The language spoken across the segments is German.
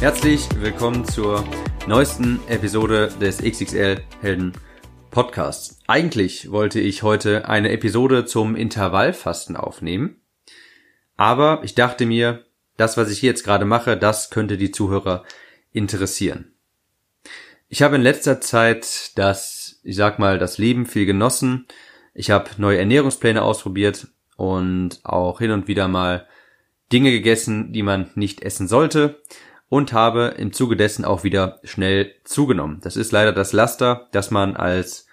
Herzlich willkommen zur neuesten Episode des XXL Helden Podcasts. Eigentlich wollte ich heute eine Episode zum Intervallfasten aufnehmen, aber ich dachte mir, das, was ich hier jetzt gerade mache, das könnte die Zuhörer interessieren. Ich habe in letzter Zeit das, ich sag mal, das Leben viel genossen. Ich habe neue Ernährungspläne ausprobiert und auch hin und wieder mal Dinge gegessen, die man nicht essen sollte und habe im Zuge dessen auch wieder schnell zugenommen. Das ist leider das Laster, das man als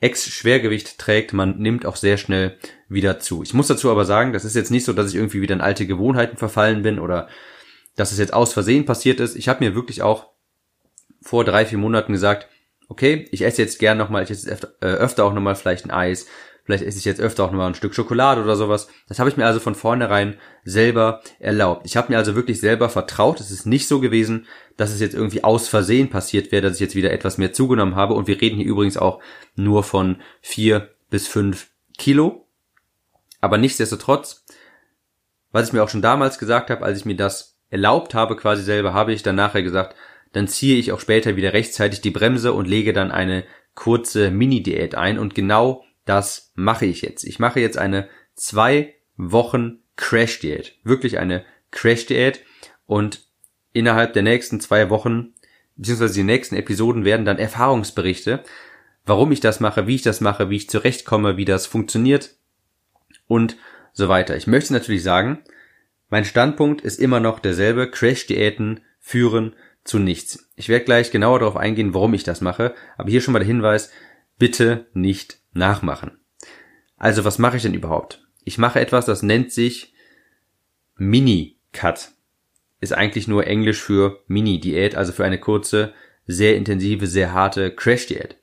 Ex-Schwergewicht trägt. Man nimmt auch sehr schnell wieder zu. Ich muss dazu aber sagen, das ist jetzt nicht so, dass ich irgendwie wieder in alte Gewohnheiten verfallen bin oder dass es jetzt aus Versehen passiert ist. Ich habe mir wirklich auch vor drei, vier Monaten gesagt, okay, ich esse jetzt gern nochmal, ich esse öfter, äh, öfter auch nochmal vielleicht ein Eis, Vielleicht esse ich jetzt öfter auch nochmal ein Stück Schokolade oder sowas. Das habe ich mir also von vornherein selber erlaubt. Ich habe mir also wirklich selber vertraut. Es ist nicht so gewesen, dass es jetzt irgendwie aus Versehen passiert wäre, dass ich jetzt wieder etwas mehr zugenommen habe. Und wir reden hier übrigens auch nur von vier bis fünf Kilo. Aber nichtsdestotrotz, was ich mir auch schon damals gesagt habe, als ich mir das erlaubt habe quasi selber, habe ich dann nachher gesagt, dann ziehe ich auch später wieder rechtzeitig die Bremse und lege dann eine kurze Mini-Diät ein. Und genau das mache ich jetzt. Ich mache jetzt eine zwei Wochen Crash-Diät. Wirklich eine Crash-Diät. Und innerhalb der nächsten zwei Wochen, beziehungsweise die nächsten Episoden werden dann Erfahrungsberichte, warum ich das mache, wie ich das mache, wie ich zurechtkomme, wie das funktioniert und so weiter. Ich möchte natürlich sagen, mein Standpunkt ist immer noch derselbe. Crash-Diäten führen zu nichts. Ich werde gleich genauer darauf eingehen, warum ich das mache, aber hier schon mal der Hinweis, bitte nicht nachmachen. Also was mache ich denn überhaupt? Ich mache etwas, das nennt sich Mini-Cut. Ist eigentlich nur Englisch für Mini-Diät, also für eine kurze, sehr intensive, sehr harte Crash-Diät.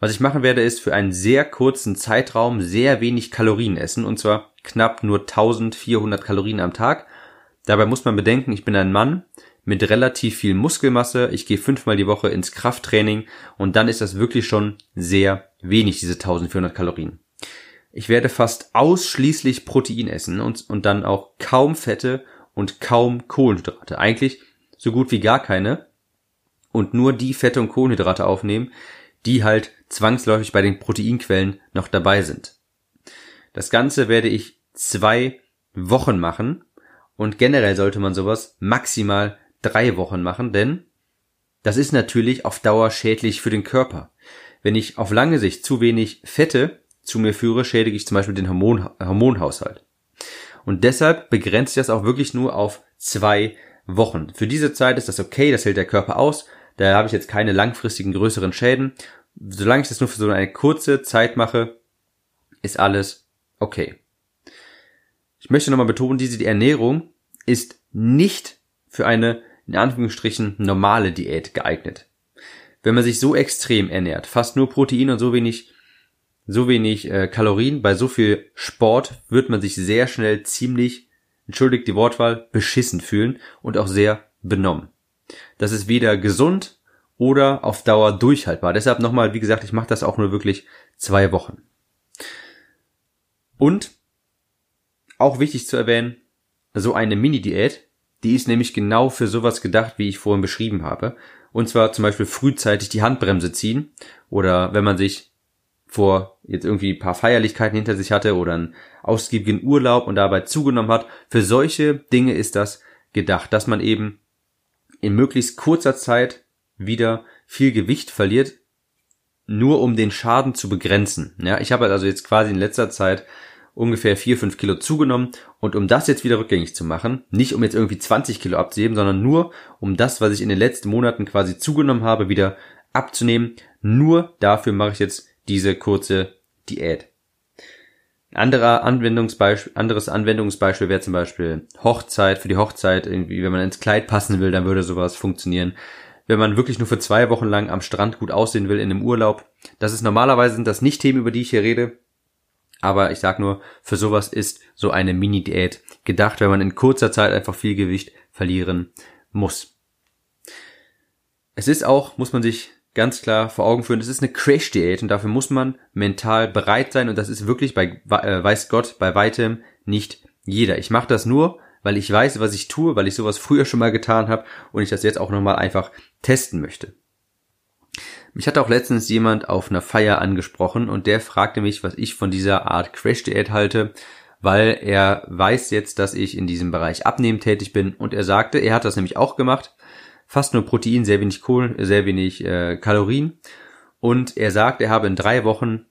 Was ich machen werde, ist für einen sehr kurzen Zeitraum sehr wenig Kalorien essen, und zwar knapp nur 1400 Kalorien am Tag. Dabei muss man bedenken, ich bin ein Mann mit relativ viel Muskelmasse. Ich gehe fünfmal die Woche ins Krafttraining und dann ist das wirklich schon sehr wenig, diese 1400 Kalorien. Ich werde fast ausschließlich Protein essen und, und dann auch kaum Fette und kaum Kohlenhydrate. Eigentlich so gut wie gar keine. Und nur die Fette und Kohlenhydrate aufnehmen, die halt zwangsläufig bei den Proteinquellen noch dabei sind. Das Ganze werde ich zwei Wochen machen und generell sollte man sowas maximal drei Wochen machen, denn das ist natürlich auf Dauer schädlich für den Körper. Wenn ich auf lange Sicht zu wenig Fette zu mir führe, schädige ich zum Beispiel den Hormon Hormonhaushalt. Und deshalb begrenzt ich das auch wirklich nur auf zwei Wochen. Für diese Zeit ist das okay, das hält der Körper aus. Da habe ich jetzt keine langfristigen größeren Schäden. Solange ich das nur für so eine kurze Zeit mache, ist alles okay. Ich möchte nochmal betonen, diese die Ernährung ist nicht für eine in Anführungsstrichen normale Diät geeignet. Wenn man sich so extrem ernährt, fast nur Protein und so wenig, so wenig äh, Kalorien, bei so viel Sport wird man sich sehr schnell ziemlich, entschuldigt die Wortwahl, beschissen fühlen und auch sehr benommen. Das ist weder gesund oder auf Dauer durchhaltbar. Deshalb nochmal, wie gesagt, ich mache das auch nur wirklich zwei Wochen. Und auch wichtig zu erwähnen, so eine Mini-Diät die ist nämlich genau für sowas gedacht, wie ich vorhin beschrieben habe. Und zwar zum Beispiel frühzeitig die Handbremse ziehen oder wenn man sich vor jetzt irgendwie ein paar Feierlichkeiten hinter sich hatte oder einen ausgiebigen Urlaub und dabei zugenommen hat. Für solche Dinge ist das gedacht, dass man eben in möglichst kurzer Zeit wieder viel Gewicht verliert, nur um den Schaden zu begrenzen. Ja, ich habe also jetzt quasi in letzter Zeit ungefähr vier fünf Kilo zugenommen und um das jetzt wieder rückgängig zu machen, nicht um jetzt irgendwie 20 Kilo abzuheben, sondern nur um das, was ich in den letzten Monaten quasi zugenommen habe, wieder abzunehmen, nur dafür mache ich jetzt diese kurze Diät. anderer Anwendungsbeispiel, anderes Anwendungsbeispiel wäre zum Beispiel Hochzeit, für die Hochzeit, irgendwie, wenn man ins Kleid passen will, dann würde sowas funktionieren. Wenn man wirklich nur für zwei Wochen lang am Strand gut aussehen will in einem Urlaub. Das ist normalerweise sind das nicht Themen, über die ich hier rede. Aber ich sag nur, für sowas ist so eine Mini-Diät gedacht, wenn man in kurzer Zeit einfach viel Gewicht verlieren muss. Es ist auch, muss man sich ganz klar vor Augen führen, es ist eine Crash-Diät und dafür muss man mental bereit sein und das ist wirklich bei, äh, weiß Gott, bei weitem nicht jeder. Ich mache das nur, weil ich weiß, was ich tue, weil ich sowas früher schon mal getan habe und ich das jetzt auch nochmal einfach testen möchte. Mich hat auch letztens jemand auf einer Feier angesprochen und der fragte mich, was ich von dieser Art Crash-Diät halte, weil er weiß jetzt, dass ich in diesem Bereich abnehmen tätig bin und er sagte, er hat das nämlich auch gemacht fast nur Protein, sehr wenig Kohlen, sehr wenig äh, Kalorien. Und er sagt, er habe in drei Wochen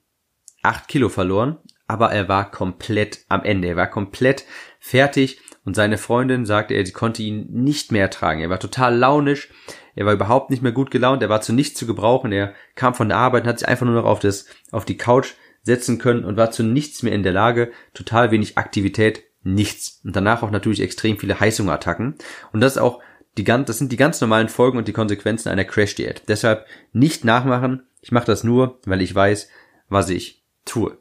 acht Kilo verloren, aber er war komplett am Ende. Er war komplett fertig und seine Freundin sagte, er konnte ihn nicht mehr ertragen. Er war total launisch, er war überhaupt nicht mehr gut gelaunt, er war zu nichts zu gebrauchen, er kam von der Arbeit und hat sich einfach nur noch auf das, auf die Couch setzen können und war zu nichts mehr in der Lage, total wenig Aktivität, nichts. Und danach auch natürlich extrem viele Heißhungerattacken. Und das ist auch die ganz, das sind die ganz normalen Folgen und die Konsequenzen einer Crash-Diät. Deshalb nicht nachmachen. Ich mache das nur, weil ich weiß, was ich tue.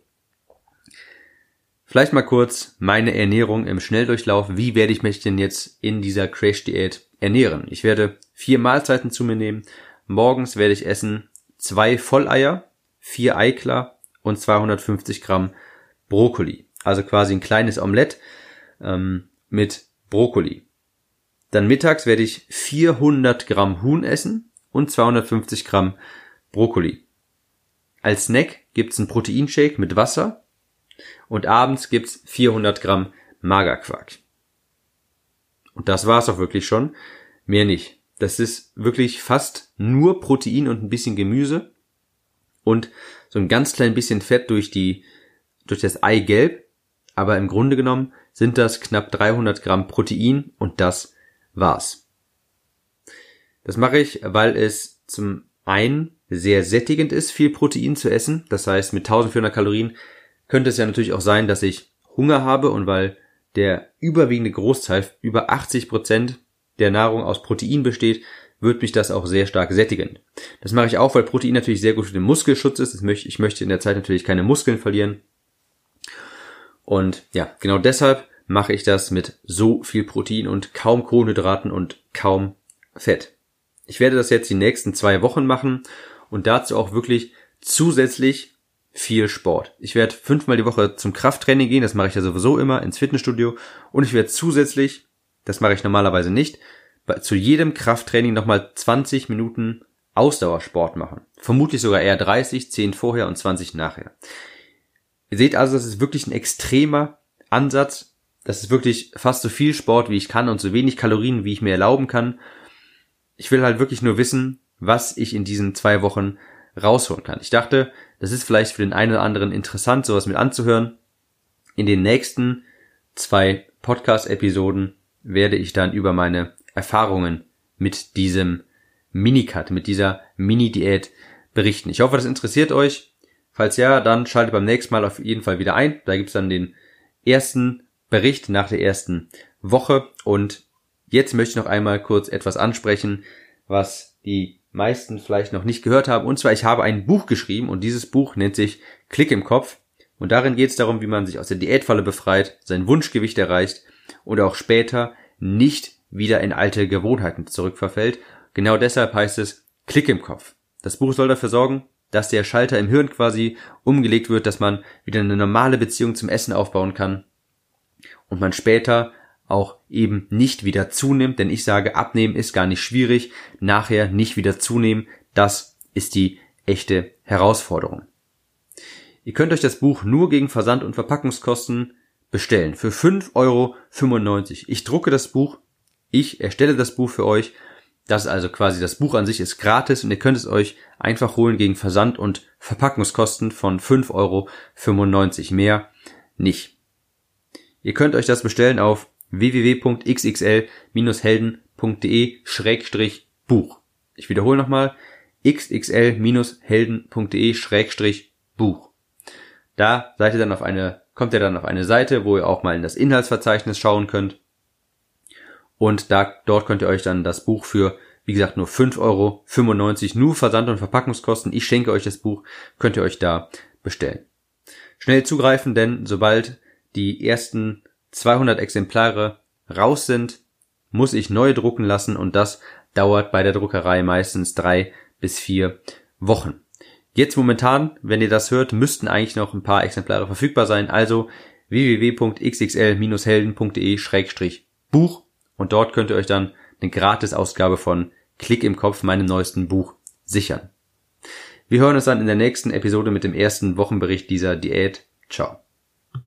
Vielleicht mal kurz meine Ernährung im Schnelldurchlauf. Wie werde ich mich denn jetzt in dieser Crash-Diät ernähren? Ich werde vier Mahlzeiten zu mir nehmen. Morgens werde ich essen zwei Volleier, vier Eiklar und 250 Gramm Brokkoli. Also quasi ein kleines Omelett ähm, mit Brokkoli. Dann mittags werde ich 400 Gramm Huhn essen und 250 Gramm Brokkoli. Als Snack gibt's einen Proteinshake mit Wasser und abends gibt's 400 Gramm Magerquark. Und das war's auch wirklich schon. Mehr nicht. Das ist wirklich fast nur Protein und ein bisschen Gemüse und so ein ganz klein bisschen Fett durch die, durch das Eigelb. Aber im Grunde genommen sind das knapp 300 Gramm Protein und das war's. Das mache ich, weil es zum einen sehr sättigend ist, viel Protein zu essen. Das heißt, mit 1400 Kalorien könnte es ja natürlich auch sein, dass ich Hunger habe und weil der überwiegende Großteil, über 80 Prozent der Nahrung aus Protein besteht, wird mich das auch sehr stark sättigen. Das mache ich auch, weil Protein natürlich sehr gut für den Muskelschutz ist. Ich möchte in der Zeit natürlich keine Muskeln verlieren. Und ja, genau deshalb mache ich das mit so viel Protein und kaum Kohlenhydraten und kaum Fett. Ich werde das jetzt die nächsten zwei Wochen machen und dazu auch wirklich zusätzlich viel Sport. Ich werde fünfmal die Woche zum Krafttraining gehen, das mache ich ja sowieso immer ins Fitnessstudio und ich werde zusätzlich, das mache ich normalerweise nicht, zu jedem Krafttraining nochmal 20 Minuten Ausdauersport machen. Vermutlich sogar eher 30, 10 vorher und 20 nachher. Ihr seht also, das ist wirklich ein extremer Ansatz, das ist wirklich fast so viel Sport, wie ich kann und so wenig Kalorien, wie ich mir erlauben kann. Ich will halt wirklich nur wissen, was ich in diesen zwei Wochen rausholen kann. Ich dachte, das ist vielleicht für den einen oder anderen interessant, sowas mit anzuhören. In den nächsten zwei Podcast-Episoden werde ich dann über meine Erfahrungen mit diesem Minicut, mit dieser Mini-Diät berichten. Ich hoffe, das interessiert euch. Falls ja, dann schaltet beim nächsten Mal auf jeden Fall wieder ein. Da gibt's dann den ersten Bericht nach der ersten Woche und jetzt möchte ich noch einmal kurz etwas ansprechen, was die meisten vielleicht noch nicht gehört haben. Und zwar, ich habe ein Buch geschrieben und dieses Buch nennt sich Klick im Kopf. Und darin geht es darum, wie man sich aus der Diätfalle befreit, sein Wunschgewicht erreicht und auch später nicht wieder in alte Gewohnheiten zurückverfällt. Genau deshalb heißt es Klick im Kopf. Das Buch soll dafür sorgen, dass der Schalter im Hirn quasi umgelegt wird, dass man wieder eine normale Beziehung zum Essen aufbauen kann und man später auch eben nicht wieder zunimmt, denn ich sage, abnehmen ist gar nicht schwierig, nachher nicht wieder zunehmen, das ist die echte Herausforderung. Ihr könnt euch das Buch nur gegen Versand und Verpackungskosten bestellen für 5,95 Euro. Ich drucke das Buch, ich erstelle das Buch für euch. Das ist also quasi das Buch an sich ist gratis und ihr könnt es euch einfach holen gegen Versand und Verpackungskosten von 5,95 Euro. Mehr nicht. Ihr könnt euch das bestellen auf www.xxl-helden.de-buch. Ich wiederhole nochmal xxl-helden.de-buch. Da seid ihr dann auf eine kommt ihr dann auf eine Seite, wo ihr auch mal in das Inhaltsverzeichnis schauen könnt. Und da, dort könnt ihr euch dann das Buch für, wie gesagt, nur 5,95 Euro, nur Versand- und Verpackungskosten. Ich schenke euch das Buch, könnt ihr euch da bestellen. Schnell zugreifen, denn sobald die ersten 200 Exemplare raus sind, muss ich neu drucken lassen und das dauert bei der Druckerei meistens drei bis vier Wochen. Jetzt momentan, wenn ihr das hört, müssten eigentlich noch ein paar Exemplare verfügbar sein, also www.xxl-helden.de-buch und dort könnt ihr euch dann eine Gratis-Ausgabe von Klick im Kopf, meinem neuesten Buch, sichern. Wir hören uns dann in der nächsten Episode mit dem ersten Wochenbericht dieser Diät. Ciao.